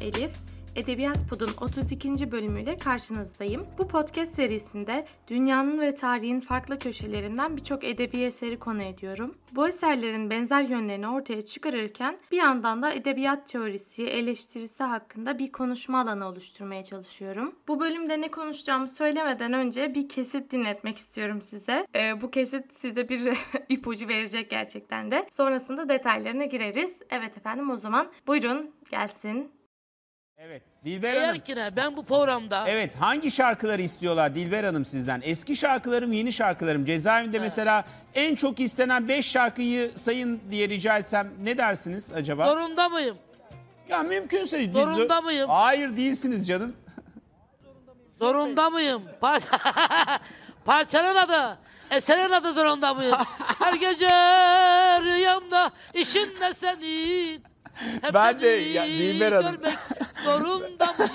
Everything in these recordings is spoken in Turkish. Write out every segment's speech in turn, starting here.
Elif. Edebiyat Pod'un 32. bölümüyle karşınızdayım. Bu podcast serisinde dünyanın ve tarihin farklı köşelerinden birçok edebi eseri konu ediyorum. Bu eserlerin benzer yönlerini ortaya çıkarırken bir yandan da edebiyat teorisi, eleştirisi hakkında bir konuşma alanı oluşturmaya çalışıyorum. Bu bölümde ne konuşacağımı söylemeden önce bir kesit dinletmek istiyorum size. Ee, bu kesit size bir ipucu verecek gerçekten de. Sonrasında detaylarına gireriz. Evet efendim o zaman buyurun gelsin. Evet. Dilber Hanım. Eğer ki ne, ben bu programda Evet. Hangi şarkıları istiyorlar Dilber Hanım sizden? Eski şarkılarım, yeni şarkılarım. Cezaevinde mesela en çok istenen 5 şarkıyı sayın diye rica etsem ne dersiniz acaba? zorunda mıyım? Ya mümkünse. Zorunda mıyım? Hayır değilsiniz canım. Zorunda mıyım? Par Parçanın adı, eserin adı zorunda mıyım? Her gece rüyamda işin ne senin? Hep Ben de- ya, Dilber Hanım. görmek zorunda mıyım?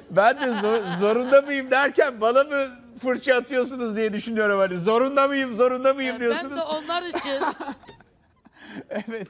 Ben de zor- zorunda mıyım derken bana mı fırça atıyorsunuz diye düşünüyorum hani. Zorunda mıyım, zorunda mıyım ben diyorsunuz. de onlar için Evet.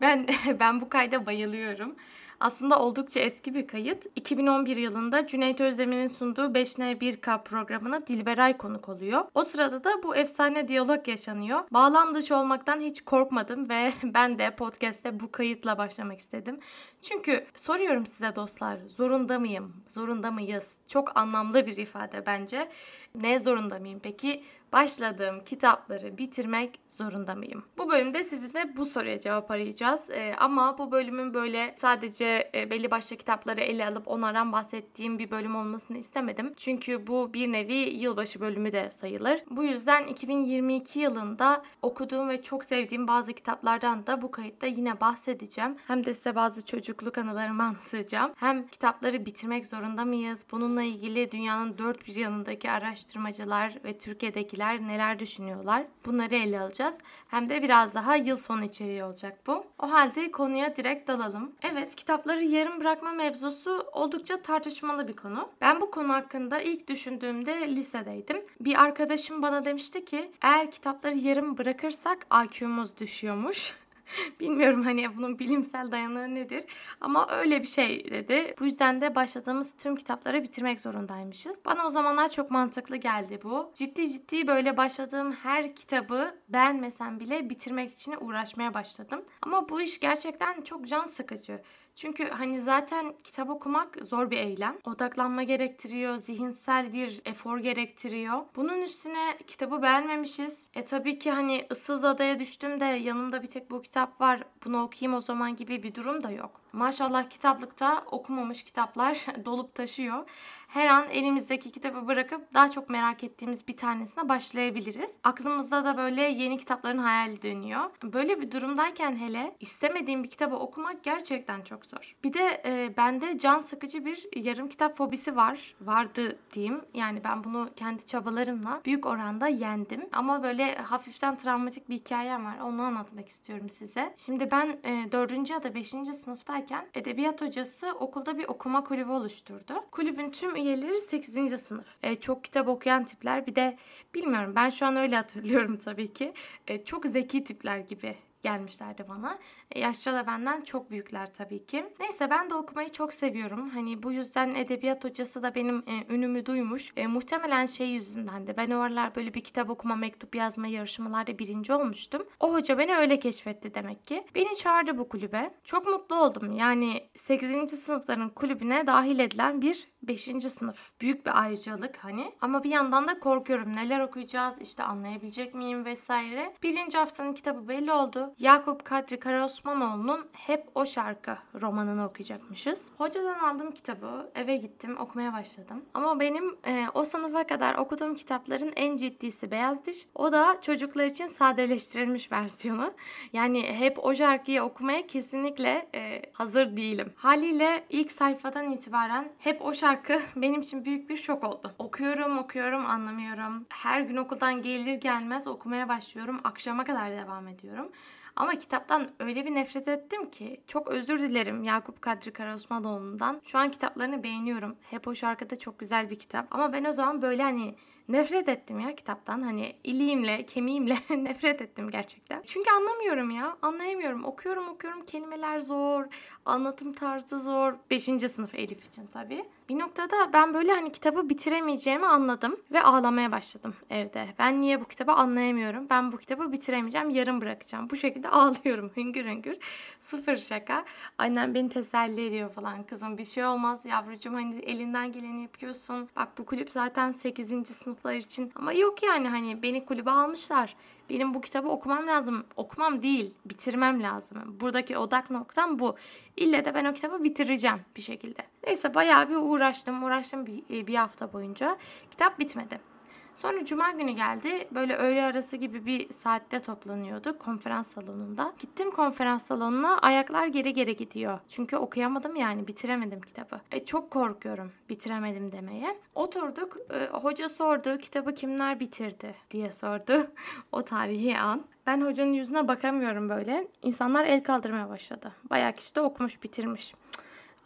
Ben ben bu kayda bayılıyorum. Aslında oldukça eski bir kayıt. 2011 yılında Cüneyt Özdemir'in sunduğu 5N1K programına Dilberay konuk oluyor. O sırada da bu efsane diyalog yaşanıyor. Bağlam dışı olmaktan hiç korkmadım ve ben de podcast'te bu kayıtla başlamak istedim. Çünkü soruyorum size dostlar, zorunda mıyım? Zorunda mıyız? Çok anlamlı bir ifade bence. Ne zorunda mıyım peki? Başladığım kitapları bitirmek zorunda mıyım? Bu bölümde sizinle bu soruya cevap arayacağız. Ee, ama bu bölümün böyle sadece e, belli başlı kitapları ele alıp onlardan bahsettiğim bir bölüm olmasını istemedim. Çünkü bu bir nevi yılbaşı bölümü de sayılır. Bu yüzden 2022 yılında okuduğum ve çok sevdiğim bazı kitaplardan da bu kayıtta yine bahsedeceğim. Hem de size bazı çocukluk anılarımı anlatacağım. Hem kitapları bitirmek zorunda mıyız? Bununla ilgili dünyanın dört bir yanındaki araştırmacılar ve Türkiye'dekiler neler düşünüyorlar? Bunları ele alacağız. Hem de biraz daha yıl sonu içeriği olacak bu. O halde konuya direkt dalalım. Evet, kitapları yarım bırakma mevzusu oldukça tartışmalı bir konu. Ben bu konu hakkında ilk düşündüğümde lisedeydim. Bir arkadaşım bana demişti ki eğer kitapları yarım bırakırsak IQ'muz düşüyormuş. Bilmiyorum hani bunun bilimsel dayanağı nedir ama öyle bir şey dedi. Bu yüzden de başladığımız tüm kitapları bitirmek zorundaymışız. Bana o zamanlar çok mantıklı geldi bu. Ciddi ciddi böyle başladığım her kitabı beğenmesem bile bitirmek için uğraşmaya başladım. Ama bu iş gerçekten çok can sıkıcı. Çünkü hani zaten kitap okumak zor bir eylem. Odaklanma gerektiriyor, zihinsel bir efor gerektiriyor. Bunun üstüne kitabı beğenmemişiz. E tabii ki hani ıssız adaya düştüm de yanımda bir tek bu kitap var. Bunu okuyayım o zaman gibi bir durum da yok. Maşallah kitaplıkta okumamış kitaplar dolup taşıyor. Her an elimizdeki kitabı bırakıp daha çok merak ettiğimiz bir tanesine başlayabiliriz. Aklımızda da böyle yeni kitapların hayali dönüyor. Böyle bir durumdayken hele istemediğim bir kitabı okumak gerçekten çok zor. Bir de e, bende can sıkıcı bir yarım kitap fobisi var. Vardı diyeyim. Yani ben bunu kendi çabalarımla büyük oranda yendim. Ama böyle hafiften travmatik bir hikayem var. Onu anlatmak istiyorum size. Şimdi ben e, 4. ya da 5. sınıftayken edebiyat hocası okulda bir okuma kulübü oluşturdu. Kulübün tüm üyeleri 8. sınıf. E, çok kitap okuyan tipler bir de bilmiyorum ben şu an öyle hatırlıyorum tabii ki. E, çok zeki tipler gibi gelmişlerdi bana. E, yaşça da benden çok büyükler tabii ki. Neyse ben de okumayı çok seviyorum. Hani bu yüzden edebiyat hocası da benim e, ünümü duymuş. E, muhtemelen şey yüzünden de ben o aralar böyle bir kitap okuma, mektup yazma yarışmalarda birinci olmuştum. O hoca beni öyle keşfetti demek ki. Beni çağırdı bu kulübe. Çok mutlu oldum. Yani 8. sınıfların kulübüne dahil edilen bir 5. sınıf. Büyük bir ayrıcalık hani. Ama bir yandan da korkuyorum. Neler okuyacağız, işte anlayabilecek miyim vesaire. Birinci haftanın kitabı belli oldu. Yakup Kadri Karaosmanoğlu'nun Hep O Şarkı romanını okuyacakmışız. Hocadan aldım kitabı, eve gittim, okumaya başladım. Ama benim e, o sınıfa kadar okuduğum kitapların en ciddisi Beyaz Diş. O da çocuklar için sadeleştirilmiş versiyonu. Yani hep o şarkıyı okumaya kesinlikle e, hazır değilim. Haliyle ilk sayfadan itibaren hep o şarkı benim için büyük bir şok oldu. Okuyorum, okuyorum, anlamıyorum. Her gün okuldan gelir gelmez okumaya başlıyorum. Akşama kadar devam ediyorum. Ama kitaptan öyle bir nefret ettim ki çok özür dilerim Yakup Kadri Karaosmanoğlu'ndan. Şu an kitaplarını beğeniyorum. Hep o şarkıda çok güzel bir kitap. Ama ben o zaman böyle hani Nefret ettim ya kitaptan. Hani iliğimle, kemiğimle nefret ettim gerçekten. Çünkü anlamıyorum ya. Anlayamıyorum. Okuyorum okuyorum. Kelimeler zor. Anlatım tarzı zor. Beşinci sınıf Elif için tabii. Bir noktada ben böyle hani kitabı bitiremeyeceğimi anladım ve ağlamaya başladım evde. Ben niye bu kitabı anlayamıyorum? Ben bu kitabı bitiremeyeceğim, yarım bırakacağım. Bu şekilde ağlıyorum hüngür hüngür. Sıfır şaka. Annem beni teselli ediyor falan. Kızım bir şey olmaz yavrucuğum hani elinden geleni yapıyorsun. Bak bu kulüp zaten 8. sınıflar için. Ama yok yani hani beni kulübe almışlar. Benim bu kitabı okumam lazım. Okumam değil, bitirmem lazım. Buradaki odak noktam bu. İlle de ben o kitabı bitireceğim bir şekilde. Neyse bayağı bir uğraştım, uğraştım bir, bir hafta boyunca. Kitap bitmedi. Sonra cuma günü geldi. Böyle öğle arası gibi bir saatte toplanıyorduk konferans salonunda. Gittim konferans salonuna ayaklar geri geri gidiyor. Çünkü okuyamadım yani bitiremedim kitabı. E, çok korkuyorum bitiremedim demeye. Oturduk. E, hoca sordu kitabı kimler bitirdi diye sordu. o tarihi an. Ben hocanın yüzüne bakamıyorum böyle. İnsanlar el kaldırmaya başladı. Bayağı kişi de okumuş bitirmiş.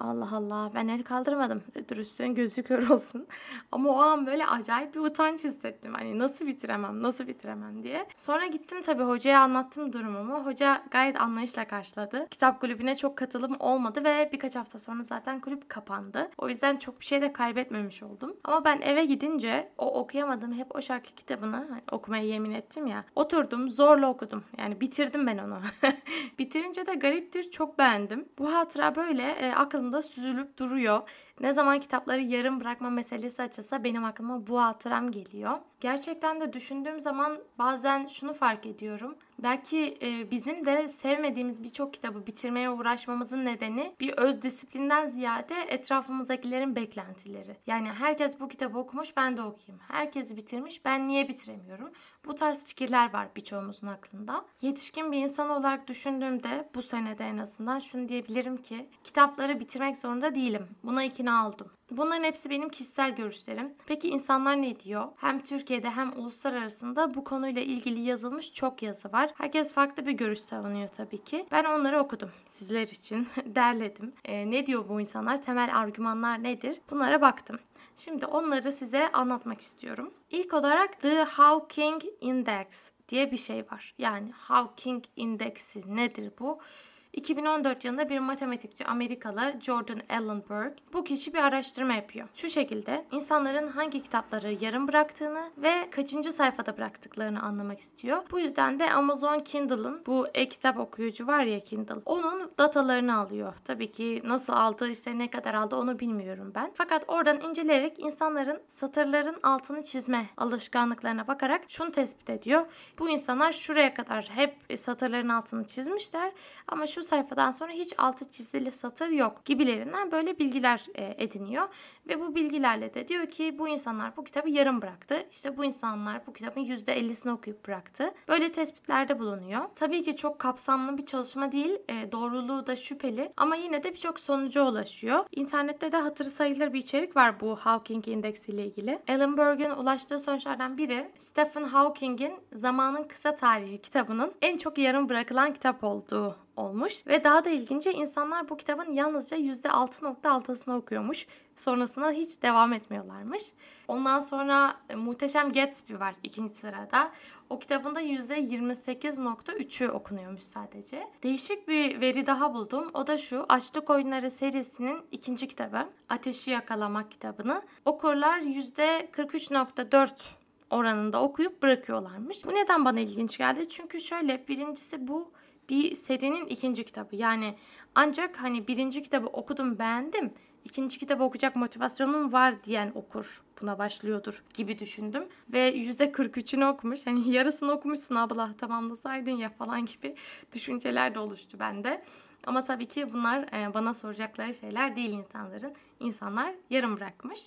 Allah Allah ben el kaldırmadım. Dürüstlüğün gözü kör olsun. Ama o an böyle acayip bir utanç hissettim. Hani nasıl bitiremem, nasıl bitiremem diye. Sonra gittim tabii hocaya anlattım durumumu. Hoca gayet anlayışla karşıladı. Kitap kulübüne çok katılım olmadı ve birkaç hafta sonra zaten kulüp kapandı. O yüzden çok bir şey de kaybetmemiş oldum. Ama ben eve gidince o okuyamadığım hep o şarkı kitabını hani okumaya yemin ettim ya. Oturdum zorla okudum. Yani bitirdim ben onu. Bitirince de gariptir çok beğendim. Bu hatıra böyle e, aklımda aklımda süzülüp duruyor. Ne zaman kitapları yarım bırakma meselesi açılsa benim aklıma bu hatıram geliyor. Gerçekten de düşündüğüm zaman bazen şunu fark ediyorum. Belki e, bizim de sevmediğimiz birçok kitabı bitirmeye uğraşmamızın nedeni bir öz disiplinden ziyade etrafımızdakilerin beklentileri. Yani herkes bu kitabı okumuş ben de okuyayım. Herkes bitirmiş ben niye bitiremiyorum? Bu tarz fikirler var birçoğumuzun aklında. Yetişkin bir insan olarak düşündüğümde bu senede en azından şunu diyebilirim ki kitapları bitirmek zorunda değilim. Buna ikna oldum. Bunların hepsi benim kişisel görüşlerim. Peki insanlar ne diyor? Hem Türkiye'de hem uluslararasında bu konuyla ilgili yazılmış çok yazı var. Herkes farklı bir görüş savunuyor tabii ki. Ben onları okudum sizler için. Derledim. Ee, ne diyor bu insanlar? Temel argümanlar nedir? Bunlara baktım. Şimdi onları size anlatmak istiyorum. İlk olarak The Hawking Index diye bir şey var. Yani Hawking Indeksi nedir bu? 2014 yılında bir matematikçi Amerikalı Jordan Ellenberg bu kişi bir araştırma yapıyor. Şu şekilde insanların hangi kitapları yarım bıraktığını ve kaçıncı sayfada bıraktıklarını anlamak istiyor. Bu yüzden de Amazon Kindle'ın bu e-kitap okuyucu var ya Kindle. Onun datalarını alıyor. Tabii ki nasıl aldı işte ne kadar aldı onu bilmiyorum ben. Fakat oradan inceleyerek insanların satırların altını çizme alışkanlıklarına bakarak şunu tespit ediyor. Bu insanlar şuraya kadar hep satırların altını çizmişler ama şu sayfadan sonra hiç altı çizili satır yok gibilerinden böyle bilgiler e, ediniyor. Ve bu bilgilerle de diyor ki bu insanlar bu kitabı yarım bıraktı. İşte bu insanlar bu kitabın %50'sini okuyup bıraktı. Böyle tespitlerde bulunuyor. Tabii ki çok kapsamlı bir çalışma değil. E, doğruluğu da şüpheli. Ama yine de birçok sonuca ulaşıyor. İnternette de hatırı sayılır bir içerik var bu Hawking Index ile ilgili. Alan Berg'in ulaştığı sonuçlardan biri Stephen Hawking'in Zamanın Kısa Tarihi kitabının en çok yarım bırakılan kitap olduğu olmuş ve daha da ilginci insanlar bu kitabın yalnızca %6.6'sını okuyormuş. Sonrasında hiç devam etmiyorlarmış. Ondan sonra e, Muhteşem Gatsby var ikinci sırada. O kitabın da %28.3'ü okunuyormuş sadece. Değişik bir veri daha buldum. O da şu. Açlık Oyunları serisinin ikinci kitabı. Ateşi Yakalamak kitabını. Okurlar %43.4 oranında okuyup bırakıyorlarmış. Bu neden bana ilginç geldi? Çünkü şöyle birincisi bu bir serinin ikinci kitabı. Yani ancak hani birinci kitabı okudum beğendim. ikinci kitabı okuyacak motivasyonum var diyen okur buna başlıyordur gibi düşündüm. Ve %43'ünü okumuş. Hani yarısını okumuşsun abla tamamlasaydın ya falan gibi düşünceler de oluştu bende. Ama tabii ki bunlar e, bana soracakları şeyler değil insanların. İnsanlar yarım bırakmış.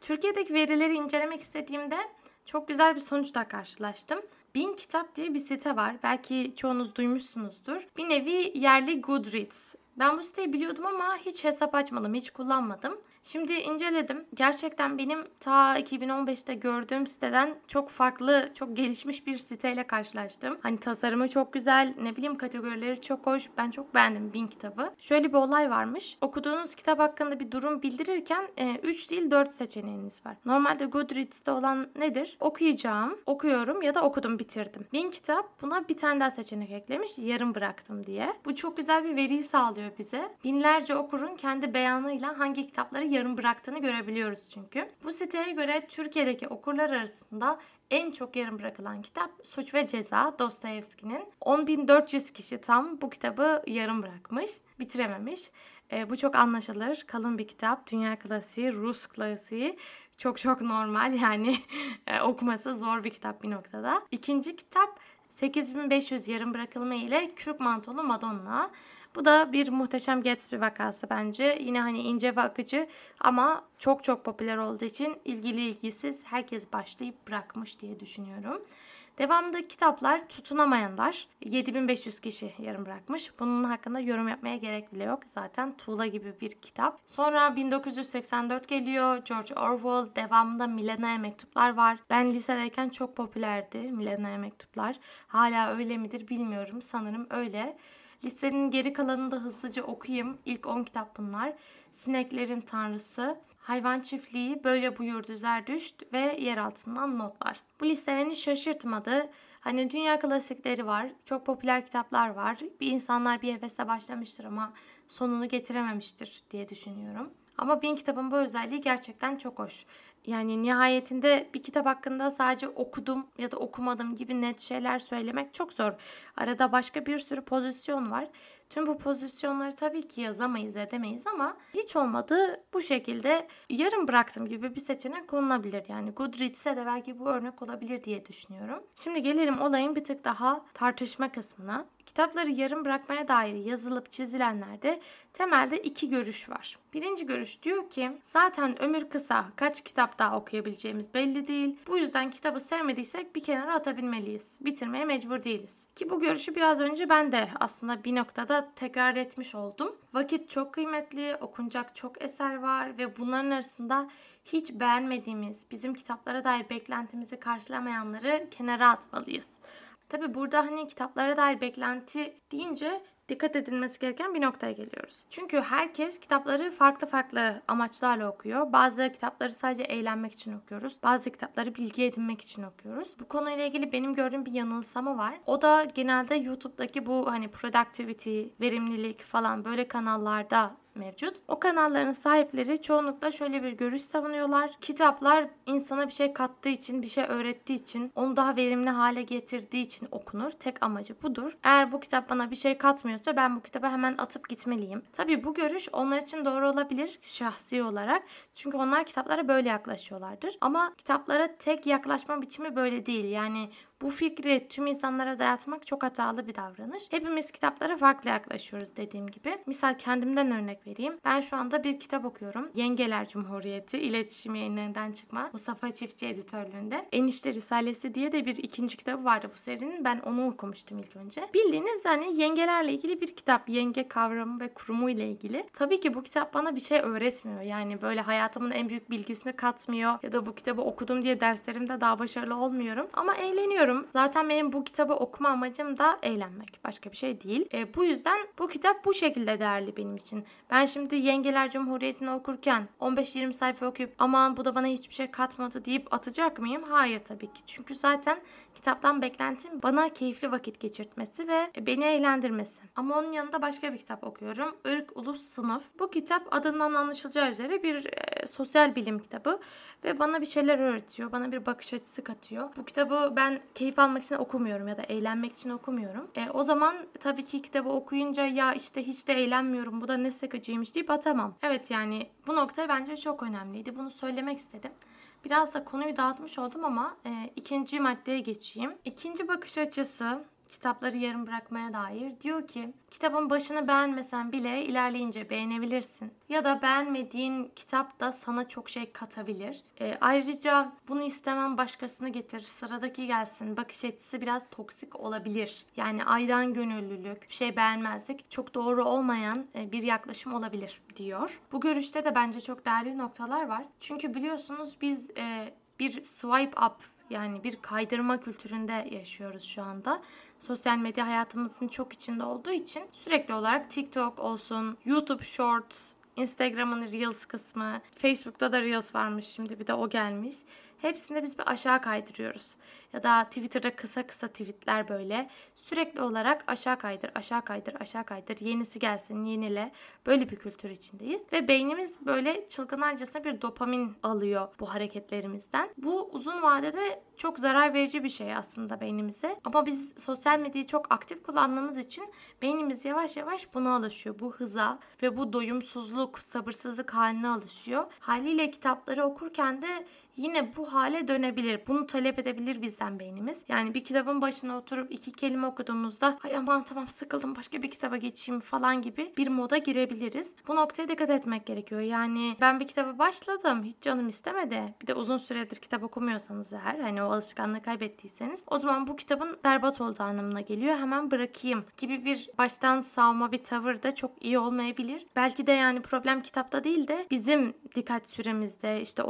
Türkiye'deki verileri incelemek istediğimde çok güzel bir sonuçla karşılaştım. Bin Kitap diye bir site var. Belki çoğunuz duymuşsunuzdur. Bir nevi yerli Goodreads Ben bu siteyi biliyordum ama hiç hesap açmadım, hiç kullanmadım. Şimdi inceledim. Gerçekten benim ta 2015'te gördüğüm siteden çok farklı, çok gelişmiş bir siteyle karşılaştım. Hani tasarımı çok güzel, ne bileyim kategorileri çok hoş. Ben çok beğendim Bin kitabı. Şöyle bir olay varmış. Okuduğunuz kitap hakkında bir durum bildirirken 3 değil 4 seçeneğiniz var. Normalde Goodreads'te olan nedir? Okuyacağım, okuyorum ya da okudum, bitirdim. Bin kitap buna bir tane daha seçenek eklemiş. Yarım bıraktım diye. Bu çok güzel bir veriyi sağlıyor bize. Binlerce okurun kendi beyanıyla hangi kitapları yarım bıraktığını görebiliyoruz çünkü. Bu siteye göre Türkiye'deki okurlar arasında en çok yarım bırakılan kitap Suç ve Ceza Dostoyevski'nin. 10.400 kişi tam bu kitabı yarım bırakmış, bitirememiş. E, bu çok anlaşılır. Kalın bir kitap. Dünya klasiği, Rus klasiği. Çok çok normal yani e, okuması zor bir kitap bir noktada. İkinci kitap 8500 yarım bırakılma ile Kürk Mantolu Madonna. Bu da bir muhteşem Gatsby vakası bence. Yine hani ince ve akıcı ama çok çok popüler olduğu için ilgili ilgisiz herkes başlayıp bırakmış diye düşünüyorum. Devamında kitaplar tutunamayanlar 7500 kişi yarım bırakmış. Bunun hakkında yorum yapmaya gerek bile yok. Zaten Tuğla gibi bir kitap. Sonra 1984 geliyor. George Orwell. Devamında Milena'ya mektuplar var. Ben lisedeyken çok popülerdi Milena'ya mektuplar. Hala öyle midir bilmiyorum. Sanırım öyle. Listenin geri kalanını da hızlıca okuyayım. İlk 10 kitap bunlar. Sineklerin Tanrısı, Hayvan Çiftliği, Böyle Buyurdu Zerdüşt ve Yer Altından Notlar. Bu liste beni şaşırtmadı. Hani dünya klasikleri var, çok popüler kitaplar var. Bir insanlar bir hevesle başlamıştır ama sonunu getirememiştir diye düşünüyorum. Ama Bin kitabın bu özelliği gerçekten çok hoş. Yani nihayetinde bir kitap hakkında sadece okudum ya da okumadım gibi net şeyler söylemek çok zor. Arada başka bir sürü pozisyon var. Tüm bu pozisyonları tabii ki yazamayız, edemeyiz ama hiç olmadı bu şekilde yarım bıraktım gibi bir seçenek konulabilir. Yani Goodreads'e de belki bu örnek olabilir diye düşünüyorum. Şimdi gelelim olayın bir tık daha tartışma kısmına. Kitapları yarım bırakmaya dair yazılıp çizilenlerde temelde iki görüş var. Birinci görüş diyor ki zaten ömür kısa kaç kitap daha okuyabileceğimiz belli değil. Bu yüzden kitabı sevmediysek bir kenara atabilmeliyiz. Bitirmeye mecbur değiliz. Ki bu görüşü biraz önce ben de aslında bir noktada tekrar etmiş oldum. Vakit çok kıymetli, okunacak çok eser var ve bunların arasında hiç beğenmediğimiz, bizim kitaplara dair beklentimizi karşılamayanları kenara atmalıyız. Tabi burada hani kitaplara dair beklenti deyince dikkat edilmesi gereken bir noktaya geliyoruz. Çünkü herkes kitapları farklı farklı amaçlarla okuyor. Bazı kitapları sadece eğlenmek için okuyoruz. Bazı kitapları bilgi edinmek için okuyoruz. Bu konuyla ilgili benim gördüğüm bir yanılsama var. O da genelde YouTube'daki bu hani productivity, verimlilik falan böyle kanallarda mevcut. O kanalların sahipleri çoğunlukla şöyle bir görüş savunuyorlar. Kitaplar insana bir şey kattığı için, bir şey öğrettiği için, onu daha verimli hale getirdiği için okunur. Tek amacı budur. Eğer bu kitap bana bir şey katmıyorsa ben bu kitabı hemen atıp gitmeliyim. Tabii bu görüş onlar için doğru olabilir şahsi olarak. Çünkü onlar kitaplara böyle yaklaşıyorlardır. Ama kitaplara tek yaklaşma biçimi böyle değil. Yani bu fikri tüm insanlara dayatmak çok hatalı bir davranış. Hepimiz kitaplara farklı yaklaşıyoruz dediğim gibi. Misal kendimden örnek vereyim. Ben şu anda bir kitap okuyorum. Yengeler Cumhuriyeti iletişim yayınlarından çıkma. Mustafa Çiftçi editörlüğünde. Enişte Risalesi diye de bir ikinci kitabı vardı bu serinin. Ben onu okumuştum ilk önce. Bildiğiniz hani yengelerle ilgili bir kitap. Yenge kavramı ve kurumu ile ilgili. Tabii ki bu kitap bana bir şey öğretmiyor. Yani böyle hayatımın en büyük bilgisini katmıyor. Ya da bu kitabı okudum diye derslerimde daha başarılı olmuyorum. Ama eğleniyorum seviyorum. Zaten benim bu kitabı okuma amacım da eğlenmek. Başka bir şey değil. E, bu yüzden bu kitap bu şekilde değerli benim için. Ben şimdi Yengeler Cumhuriyeti'ni okurken 15-20 sayfa okuyup aman bu da bana hiçbir şey katmadı deyip atacak mıyım? Hayır tabii ki. Çünkü zaten kitaptan beklentim bana keyifli vakit geçirtmesi ve beni eğlendirmesi. Ama onun yanında başka bir kitap okuyorum. Irk, Ulus, Sınıf. Bu kitap adından anlaşılacağı üzere bir e, sosyal bilim kitabı ve bana bir şeyler öğretiyor. Bana bir bakış açısı katıyor. Bu kitabı ben keyif almak için okumuyorum ya da eğlenmek için okumuyorum. E, o zaman tabii ki kitabı okuyunca ya işte hiç de eğlenmiyorum bu da ne sıkıcıymış deyip atamam. Evet yani bu nokta bence çok önemliydi. Bunu söylemek istedim. Biraz da konuyu dağıtmış oldum ama e, ikinci maddeye geçeyim. İkinci bakış açısı kitapları yarım bırakmaya dair diyor ki kitabın başını beğenmesen bile ilerleyince beğenebilirsin. Ya da beğenmediğin kitap da sana çok şey katabilir. E, ayrıca bunu istemem başkasını getir, sıradaki gelsin. Bakış açısı biraz toksik olabilir. Yani ayran gönüllülük, bir şey beğenmezlik çok doğru olmayan e, bir yaklaşım olabilir diyor. Bu görüşte de bence çok değerli noktalar var. Çünkü biliyorsunuz biz e, bir swipe up yani bir kaydırma kültüründe yaşıyoruz şu anda. Sosyal medya hayatımızın çok içinde olduğu için sürekli olarak TikTok olsun, YouTube Shorts, Instagram'ın Reels kısmı, Facebook'ta da Reels varmış şimdi bir de o gelmiş. Hepsinde biz bir aşağı kaydırıyoruz. Ya da Twitter'da kısa kısa tweetler böyle. Sürekli olarak aşağı kaydır, aşağı kaydır, aşağı kaydır. Yenisi gelsin, yenile. Böyle bir kültür içindeyiz. Ve beynimiz böyle çılgınlarcasına bir dopamin alıyor bu hareketlerimizden. Bu uzun vadede çok zarar verici bir şey aslında beynimize. Ama biz sosyal medyayı çok aktif kullandığımız için beynimiz yavaş yavaş buna alışıyor. Bu hıza ve bu doyumsuzluk, sabırsızlık haline alışıyor. Haliyle kitapları okurken de yine bu hale dönebilir. Bunu talep edebilir bizden beynimiz. Yani bir kitabın başına oturup iki kelime okuduğumuzda ay aman tamam sıkıldım başka bir kitaba geçeyim falan gibi bir moda girebiliriz. Bu noktaya dikkat etmek gerekiyor. Yani ben bir kitaba başladım hiç canım istemedi. Bir de uzun süredir kitap okumuyorsanız eğer hani o alışkanlığı kaybettiyseniz o zaman bu kitabın berbat olduğu anlamına geliyor. Hemen bırakayım gibi bir baştan savma bir tavır da çok iyi olmayabilir. Belki de yani problem kitapta değil de bizim dikkat süremizde işte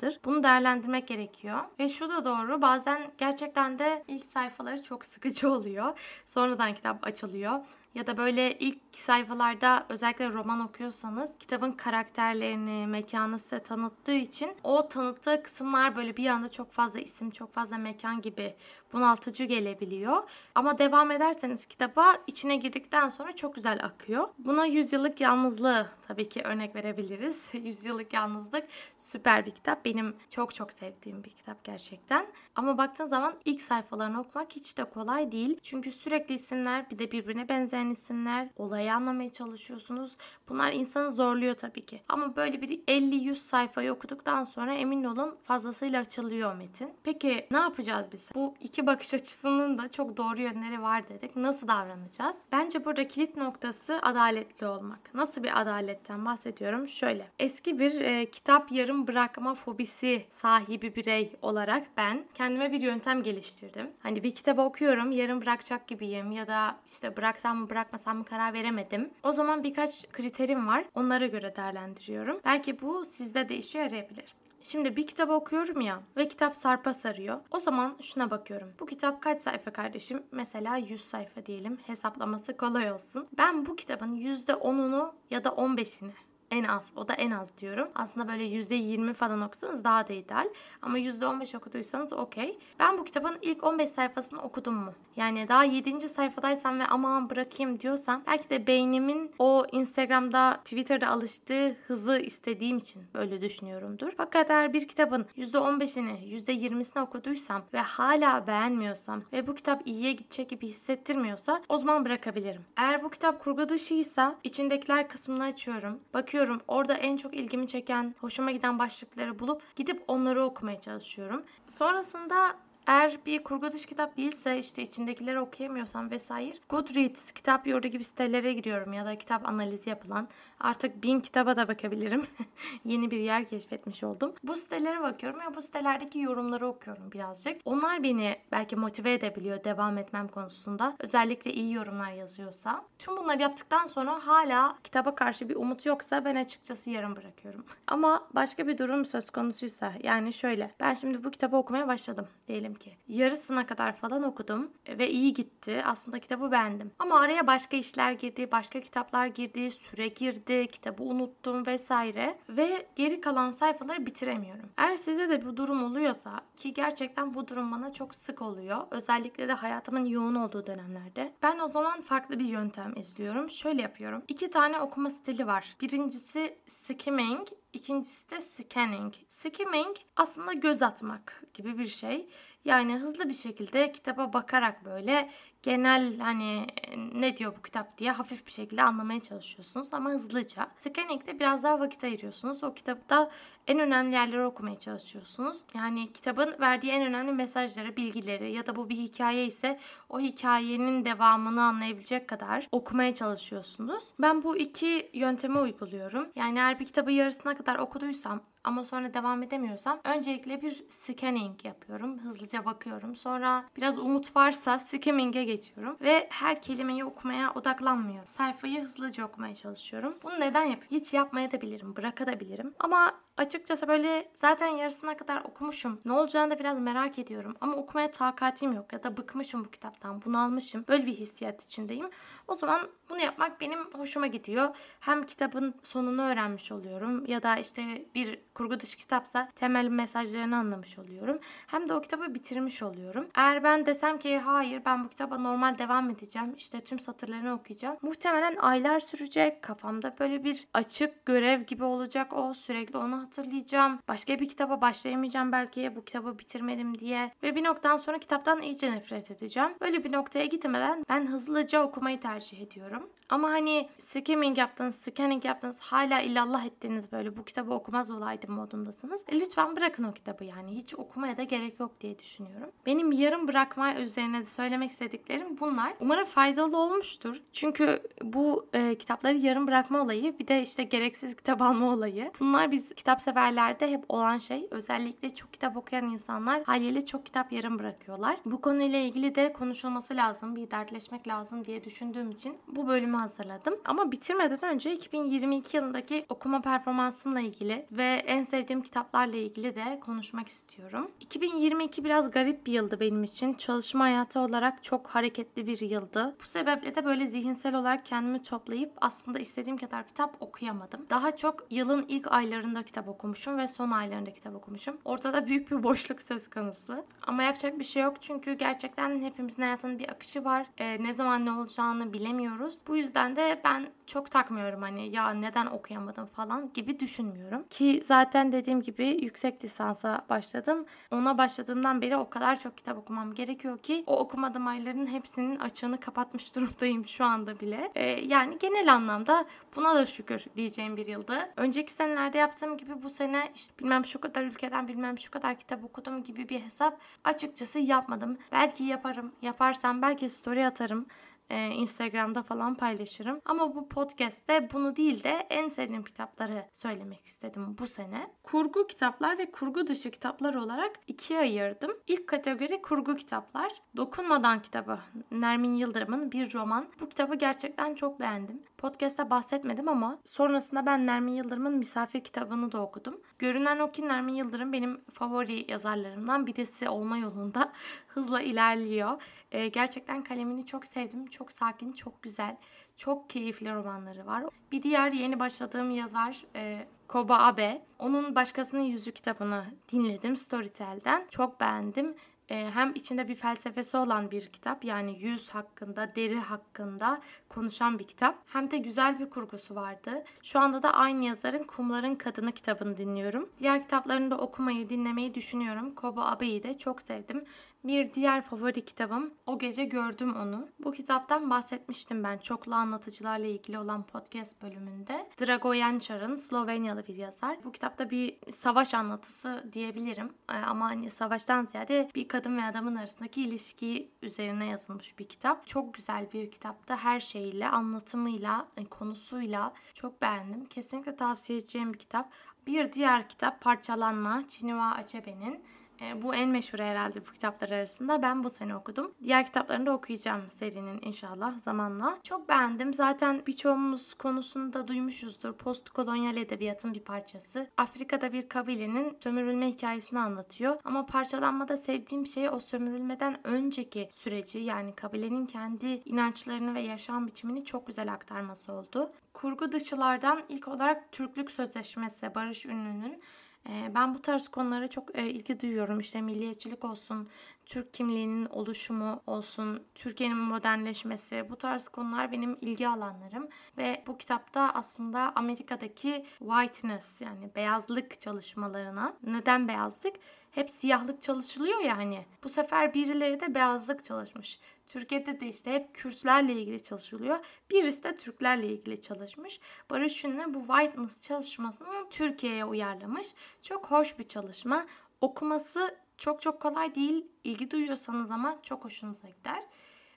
odaklanmamızdadır. Bunu değerlendirmek gerekiyor. Ve şu da doğru bazen gerçekten de ilk sayfaları çok sıkıcı oluyor. Sonradan kitap açılıyor. Ya da böyle ilk sayfalarda özellikle roman okuyorsanız kitabın karakterlerini, mekanı size tanıttığı için o tanıttığı kısımlar böyle bir anda çok fazla isim, çok fazla mekan gibi bunaltıcı gelebiliyor. Ama devam ederseniz kitaba içine girdikten sonra çok güzel akıyor. Buna Yüzyıllık Yalnızlığı tabii ki örnek verebiliriz. Yüzyıllık Yalnızlık süper bir kitap. Benim çok çok sevdiğim bir kitap gerçekten. Ama baktığın zaman ilk sayfalarını okumak hiç de kolay değil. Çünkü sürekli isimler bir de birbirine benzeyen isimler. Olayı anlamaya çalışıyorsunuz. Bunlar insanı zorluyor tabii ki. Ama böyle bir 50-100 sayfayı okuduktan sonra emin olun fazlasıyla açılıyor metin. Peki ne yapacağız biz? Bu iki bakış açısının da çok doğru yönleri var dedik. Nasıl davranacağız? Bence burada kilit noktası adaletli olmak. Nasıl bir adaletten bahsediyorum? Şöyle. Eski bir e, kitap yarım bırakma fobisi sahibi birey olarak ben kendime bir yöntem geliştirdim. Hani bir kitabı okuyorum, yarım bırakacak gibiyim ya da işte bıraksam mı bırakmasam mı karar veremedim. O zaman birkaç kriterim var. Onlara göre değerlendiriyorum. Belki bu sizde de işe yarayabilir. Şimdi bir kitap okuyorum ya ve kitap sarpa sarıyor. O zaman şuna bakıyorum. Bu kitap kaç sayfa kardeşim? Mesela 100 sayfa diyelim. Hesaplaması kolay olsun. Ben bu kitabın %10'unu ya da 15'ini en az. O da en az diyorum. Aslında böyle %20 falan okusanız daha da ideal. Ama %15 okuduysanız okey. Ben bu kitabın ilk 15 sayfasını okudum mu? Yani daha 7. sayfadaysam ve aman bırakayım diyorsam belki de beynimin o Instagram'da, Twitter'da alıştığı hızı istediğim için böyle düşünüyorumdur. Fakat eğer bir kitabın %15'ini, %20'sini okuduysam ve hala beğenmiyorsam ve bu kitap iyiye gidecek gibi hissettirmiyorsa o zaman bırakabilirim. Eğer bu kitap kurgu dışıysa içindekiler kısmını açıyorum. Bakıyorum orada en çok ilgimi çeken, hoşuma giden başlıkları bulup gidip onları okumaya çalışıyorum. Sonrasında eğer bir kurgu dışı kitap değilse işte içindekileri okuyamıyorsam vesaire Goodreads, kitap yurdu gibi sitelere giriyorum ya da kitap analizi yapılan artık bin kitaba da bakabilirim. Yeni bir yer keşfetmiş oldum. Bu sitelere bakıyorum ve bu sitelerdeki yorumları okuyorum birazcık. Onlar beni belki motive edebiliyor devam etmem konusunda. Özellikle iyi yorumlar yazıyorsa. Tüm bunları yaptıktan sonra hala kitaba karşı bir umut yoksa ben açıkçası yarım bırakıyorum. Ama başka bir durum söz konusuysa yani şöyle ben şimdi bu kitabı okumaya başladım diyelim ki. Yarısına kadar falan okudum ve iyi gitti. Aslında kitabı beğendim. Ama araya başka işler girdi, başka kitaplar girdi, süre girdi, kitabı unuttum vesaire ve geri kalan sayfaları bitiremiyorum. Eğer size de bu durum oluyorsa ki gerçekten bu durum bana çok sık oluyor. Özellikle de hayatımın yoğun olduğu dönemlerde. Ben o zaman farklı bir yöntem izliyorum. Şöyle yapıyorum. İki tane okuma stili var. Birincisi skimming, İkincisi de scanning. Skimming aslında göz atmak gibi bir şey. Yani hızlı bir şekilde kitaba bakarak böyle genel hani ne diyor bu kitap diye hafif bir şekilde anlamaya çalışıyorsunuz ama hızlıca. Scanning'de biraz daha vakit ayırıyorsunuz. O kitapta en önemli yerleri okumaya çalışıyorsunuz. Yani kitabın verdiği en önemli mesajları, bilgileri ya da bu bir hikaye ise o hikayenin devamını anlayabilecek kadar okumaya çalışıyorsunuz. Ben bu iki yöntemi uyguluyorum. Yani eğer bir kitabı yarısına kadar okuduysam ama sonra devam edemiyorsam öncelikle bir scanning yapıyorum. Hızlıca bakıyorum. Sonra biraz umut varsa skimming'e geçiyorum ve her kelimeyi okumaya odaklanmıyorum. Sayfayı hızlıca okumaya çalışıyorum. Bunu neden yapıyorum? Hiç yapmaya da bilirim, bırakabilirim. Ama açıkçası böyle zaten yarısına kadar okumuşum. Ne olacağını da biraz merak ediyorum. Ama okumaya takatim yok ya da bıkmışım bu kitaptan, bunalmışım. Böyle bir hissiyat içindeyim. O zaman bunu yapmak benim hoşuma gidiyor. Hem kitabın sonunu öğrenmiş oluyorum ya da işte bir kurgu dışı kitapsa temel mesajlarını anlamış oluyorum. Hem de o kitabı bitirmiş oluyorum. Eğer ben desem ki hayır ben bu kitaba normal devam edeceğim. işte tüm satırlarını okuyacağım. Muhtemelen aylar sürecek. Kafamda böyle bir açık görev gibi olacak o. Sürekli onu hatırlayacağım. Başka bir kitaba başlayamayacağım belki bu kitabı bitirmedim diye. Ve bir noktadan sonra kitaptan iyice nefret edeceğim. Böyle bir noktaya gitmeden ben hızlıca okumayı tercih ediyorum. Ama hani skimming yaptınız, scanning yaptınız, hala illallah ettiniz böyle bu kitabı okumaz olaydım modundasınız. E, lütfen bırakın o kitabı yani. Hiç okumaya da gerek yok diye düşünüyorum. Benim yarım bırakma üzerine de söylemek istediklerim bunlar. Umarım faydalı olmuştur. Çünkü bu e, kitapları yarım bırakma olayı bir de işte gereksiz kitap alma olayı. Bunlar biz kitap severlerde hep olan şey. Özellikle çok kitap okuyan insanlar haliyle çok kitap yarım bırakıyorlar. Bu konuyla ilgili de konuşulması lazım, bir dertleşmek lazım diye düşündüğüm için bu bölümü hazırladım. Ama bitirmeden önce 2022 yılındaki okuma performansımla ilgili ve en sevdiğim kitaplarla ilgili de konuşmak istiyorum. 2022 biraz garip bir yıldı benim için. Çalışma hayatı olarak çok hareketli bir yıldı. Bu sebeple de böyle zihinsel olarak kendimi toplayıp aslında istediğim kadar kitap okuyamadım. Daha çok yılın ilk aylarında kitap okumuşum ve son aylarında kitap okumuşum. Ortada büyük bir boşluk söz konusu. Ama yapacak bir şey yok çünkü gerçekten hepimizin hayatının bir akışı var. Ee, ne zaman ne olacağını bilemiyoruz. Bu yüzden de ben çok takmıyorum hani ya neden okuyamadım falan gibi düşünmüyorum. Ki zaten dediğim gibi yüksek lisansa başladım. Ona başladığımdan beri o kadar çok kitap okumam gerekiyor ki o okumadığım ayların hepsinin açığını kapatmış durumdayım şu anda bile. Ee, yani genel anlamda buna da şükür diyeceğim bir yıldı. Önceki senelerde yaptığım gibi bu sene işte bilmem şu kadar ülkeden bilmem şu kadar kitap okudum gibi bir hesap açıkçası yapmadım. Belki yaparım. Yaparsam belki story atarım. Ee, Instagram'da falan paylaşırım. Ama bu podcast'te bunu değil de en sevdiğim kitapları söylemek istedim bu sene. Kurgu kitaplar ve kurgu dışı kitaplar olarak ikiye ayırdım. İlk kategori kurgu kitaplar. Dokunmadan kitabı. Nermin Yıldırım'ın bir roman. Bu kitabı gerçekten çok beğendim. Podcast'ta bahsetmedim ama sonrasında ben Nermin Yıldırım'ın misafir kitabını da okudum. Görünen o ki Nermin Yıldırım benim favori yazarlarımdan birisi olma yolunda hızla ilerliyor. Ee, gerçekten kalemini çok sevdim. Çok sakin, çok güzel, çok keyifli romanları var. Bir diğer yeni başladığım yazar e, Koba Abe. Onun Başkasının Yüzü kitabını dinledim Storytel'den. Çok beğendim. Ee, hem içinde bir felsefesi olan bir kitap yani yüz hakkında, deri hakkında konuşan bir kitap. Hem de güzel bir kurgusu vardı. Şu anda da aynı yazarın Kumların Kadını kitabını dinliyorum. Diğer kitaplarını da okumayı, dinlemeyi düşünüyorum. Koba Abe'yi de çok sevdim. Bir diğer favori kitabım O Gece Gördüm Onu. Bu kitaptan bahsetmiştim ben çoklu anlatıcılarla ilgili olan podcast bölümünde. Dragoyan Çar'ın Slovenyalı bir yazar. Bu kitapta bir savaş anlatısı diyebilirim. Ee, ama hani savaştan ziyade bir kadın ve adamın arasındaki ilişki üzerine yazılmış bir kitap. Çok güzel bir kitapta her şeyle, anlatımıyla, e, konusuyla çok beğendim. Kesinlikle tavsiye edeceğim bir kitap. Bir diğer kitap Parçalanma, Çiniva Acebe'nin. E, bu en meşhur herhalde bu kitaplar arasında. Ben bu sene okudum. Diğer kitaplarını da okuyacağım serinin inşallah zamanla. Çok beğendim. Zaten birçoğumuz konusunda duymuşuzdur. Post kolonyal edebiyatın bir parçası. Afrika'da bir kabilenin sömürülme hikayesini anlatıyor. Ama parçalanmada sevdiğim şey o sömürülmeden önceki süreci yani kabilenin kendi inançlarını ve yaşam biçimini çok güzel aktarması oldu. Kurgu dışılardan ilk olarak Türklük Sözleşmesi Barış Ünlü'nün ben bu tarz konulara çok e, ilgi duyuyorum. İşte milliyetçilik olsun, Türk kimliğinin oluşumu olsun, Türkiye'nin modernleşmesi bu tarz konular benim ilgi alanlarım ve bu kitapta aslında Amerika'daki whiteness yani beyazlık çalışmalarına neden beyazlık? Hep siyahlık çalışılıyor yani. Bu sefer birileri de beyazlık çalışmış. Türkiye'de de işte hep Kürtlerle ilgili çalışılıyor. Birisi de Türklerle ilgili çalışmış. Barış Ünlü bu whiteness çalışmasını Türkiye'ye uyarlamış. Çok hoş bir çalışma. Okuması çok çok kolay değil. İlgi duyuyorsanız ama çok hoşunuza gider.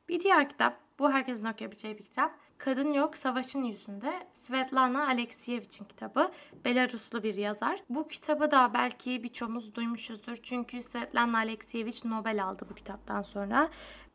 Bir diğer kitap, bu herkesin okuyabileceği bir kitap. Kadın Yok Savaşın Yüzünde Svetlana Alexiyevich'in kitabı. Belaruslu bir yazar. Bu kitabı da belki birçoğumuz duymuşuzdur. Çünkü Svetlana Aleksiyevich Nobel aldı bu kitaptan sonra.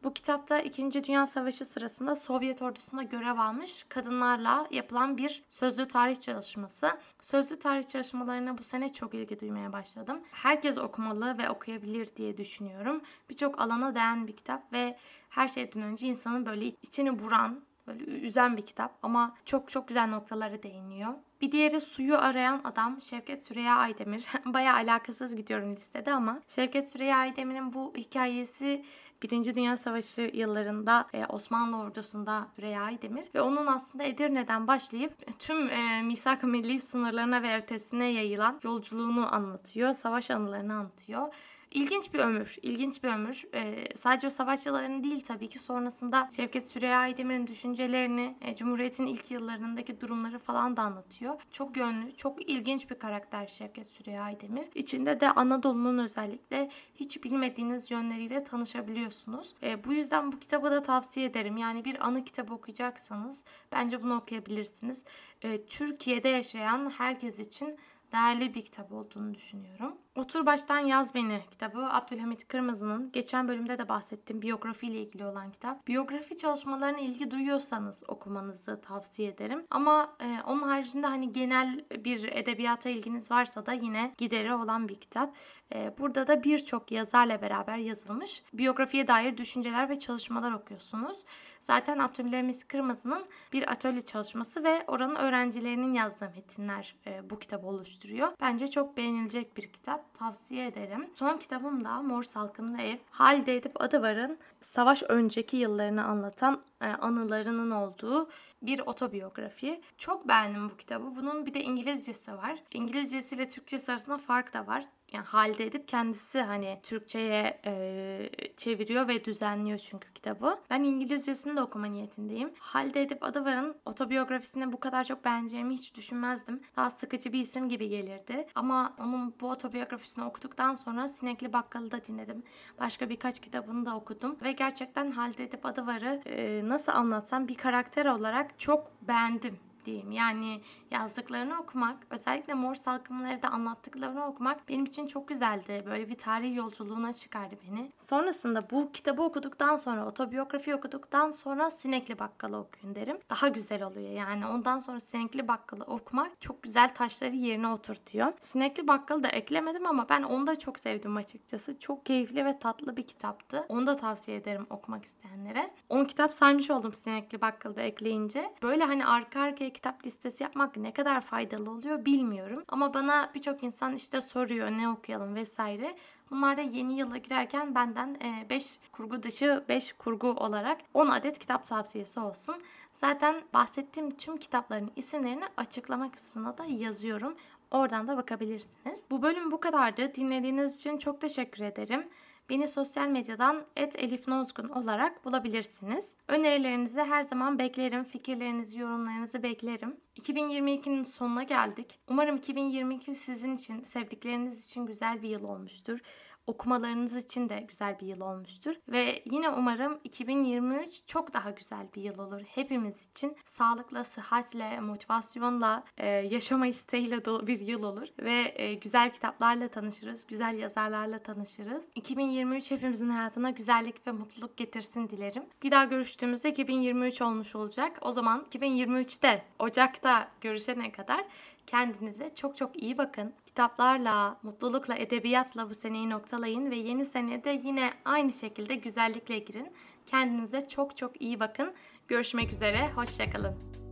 Bu kitapta 2. Dünya Savaşı sırasında Sovyet ordusunda görev almış kadınlarla yapılan bir sözlü tarih çalışması. Sözlü tarih çalışmalarına bu sene çok ilgi duymaya başladım. Herkes okumalı ve okuyabilir diye düşünüyorum. Birçok alana değen bir kitap ve her şeyden önce insanın böyle içini buran, böyle üzen bir kitap ama çok çok güzel noktalara değiniyor. Bir diğeri suyu arayan adam Şevket Süreyya Aydemir. Baya alakasız gidiyorum listede ama Şevket Süreyya Aydemir'in bu hikayesi Birinci Dünya Savaşı yıllarında e, Osmanlı ordusunda Süreyya Aydemir ve onun aslında Edirne'den başlayıp tüm e, misak milli sınırlarına ve ötesine yayılan yolculuğunu anlatıyor. Savaş anılarını anlatıyor. İlginç bir ömür, ilginç bir ömür. Ee, sadece o savaş yıllarını değil tabii ki sonrasında Şevket Süreyya Aydemir'in düşüncelerini, e, Cumhuriyet'in ilk yıllarındaki durumları falan da anlatıyor. Çok yönlü, çok ilginç bir karakter Şevket Süreyya Aydemir. İçinde de Anadolu'nun özellikle hiç bilmediğiniz yönleriyle tanışabiliyorsunuz. E, bu yüzden bu kitabı da tavsiye ederim. Yani bir anı kitabı okuyacaksanız bence bunu okuyabilirsiniz. E, Türkiye'de yaşayan herkes için değerli bir kitap olduğunu düşünüyorum. Otur Baştan Yaz Beni kitabı Abdülhamit Kırmızı'nın geçen bölümde de bahsettiğim biyografiyle ilgili olan kitap. Biyografi çalışmalarına ilgi duyuyorsanız okumanızı tavsiye ederim. Ama e, onun haricinde hani genel bir edebiyata ilginiz varsa da yine gideri olan bir kitap. E, burada da birçok yazarla beraber yazılmış biyografiye dair düşünceler ve çalışmalar okuyorsunuz. Zaten Abdülhamit Kırmızı'nın bir atölye çalışması ve oranın öğrencilerinin yazdığı metinler e, bu kitabı oluşturuyor. Bence çok beğenilecek bir kitap. Tavsiye ederim. Son kitabım da Mor Salkımlı Ev. Halide Edip Adıvar'ın savaş önceki yıllarını anlatan e, anılarının olduğu bir otobiyografi. Çok beğendim bu kitabı. Bunun bir de İngilizcesi var. İngilizcesi ile Türkçesi arasında fark da var yani halde edip kendisi hani Türkçe'ye e, çeviriyor ve düzenliyor çünkü kitabı. Ben İngilizcesini de okuma niyetindeyim. Halde edip Adıvar'ın otobiyografisini bu kadar çok beğeneceğimi hiç düşünmezdim. Daha sıkıcı bir isim gibi gelirdi. Ama onun bu otobiyografisini okuduktan sonra Sinekli Bakkal'ı da dinledim. Başka birkaç kitabını da okudum. Ve gerçekten Halde edip Adıvar'ı e, nasıl anlatsam bir karakter olarak çok beğendim diyeyim. Yani yazdıklarını okumak, özellikle Mor Salkımlı Ev'de anlattıklarını okumak benim için çok güzeldi. Böyle bir tarih yolculuğuna çıkardı beni. Sonrasında bu kitabı okuduktan sonra, otobiyografi okuduktan sonra Sinekli Bakkalı okuyun derim. Daha güzel oluyor yani. Ondan sonra Sinekli Bakkalı okumak çok güzel taşları yerine oturtuyor. Sinekli Bakkalı da eklemedim ama ben onu da çok sevdim açıkçası. Çok keyifli ve tatlı bir kitaptı. Onu da tavsiye ederim okumak isteyenlere. 10 kitap saymış oldum Sinekli Bakkalı da ekleyince. Böyle hani arka arkaya kitap listesi yapmak ne kadar faydalı oluyor bilmiyorum. Ama bana birçok insan işte soruyor ne okuyalım vesaire. Bunlar da yeni yıla girerken benden 5 e, kurgu dışı 5 kurgu olarak 10 adet kitap tavsiyesi olsun. Zaten bahsettiğim tüm kitapların isimlerini açıklama kısmına da yazıyorum. Oradan da bakabilirsiniz. Bu bölüm bu kadardı. Dinlediğiniz için çok teşekkür ederim. Beni sosyal medyadan @elifnozgun olarak bulabilirsiniz. Önerilerinizi her zaman beklerim. Fikirlerinizi, yorumlarınızı beklerim. 2022'nin sonuna geldik. Umarım 2022 sizin için, sevdikleriniz için güzel bir yıl olmuştur okumalarınız için de güzel bir yıl olmuştur. Ve yine umarım 2023 çok daha güzel bir yıl olur. Hepimiz için sağlıkla, sıhhatle, motivasyonla, e, yaşama isteğiyle dolu bir yıl olur. Ve e, güzel kitaplarla tanışırız, güzel yazarlarla tanışırız. 2023 hepimizin hayatına güzellik ve mutluluk getirsin dilerim. Bir daha görüştüğümüzde 2023 olmuş olacak. O zaman 2023'te Ocak'ta görüşene kadar Kendinize çok çok iyi bakın. Kitaplarla, mutlulukla, edebiyatla bu seneyi noktalayın ve yeni senede yine aynı şekilde güzellikle girin. Kendinize çok çok iyi bakın. Görüşmek üzere, hoşçakalın.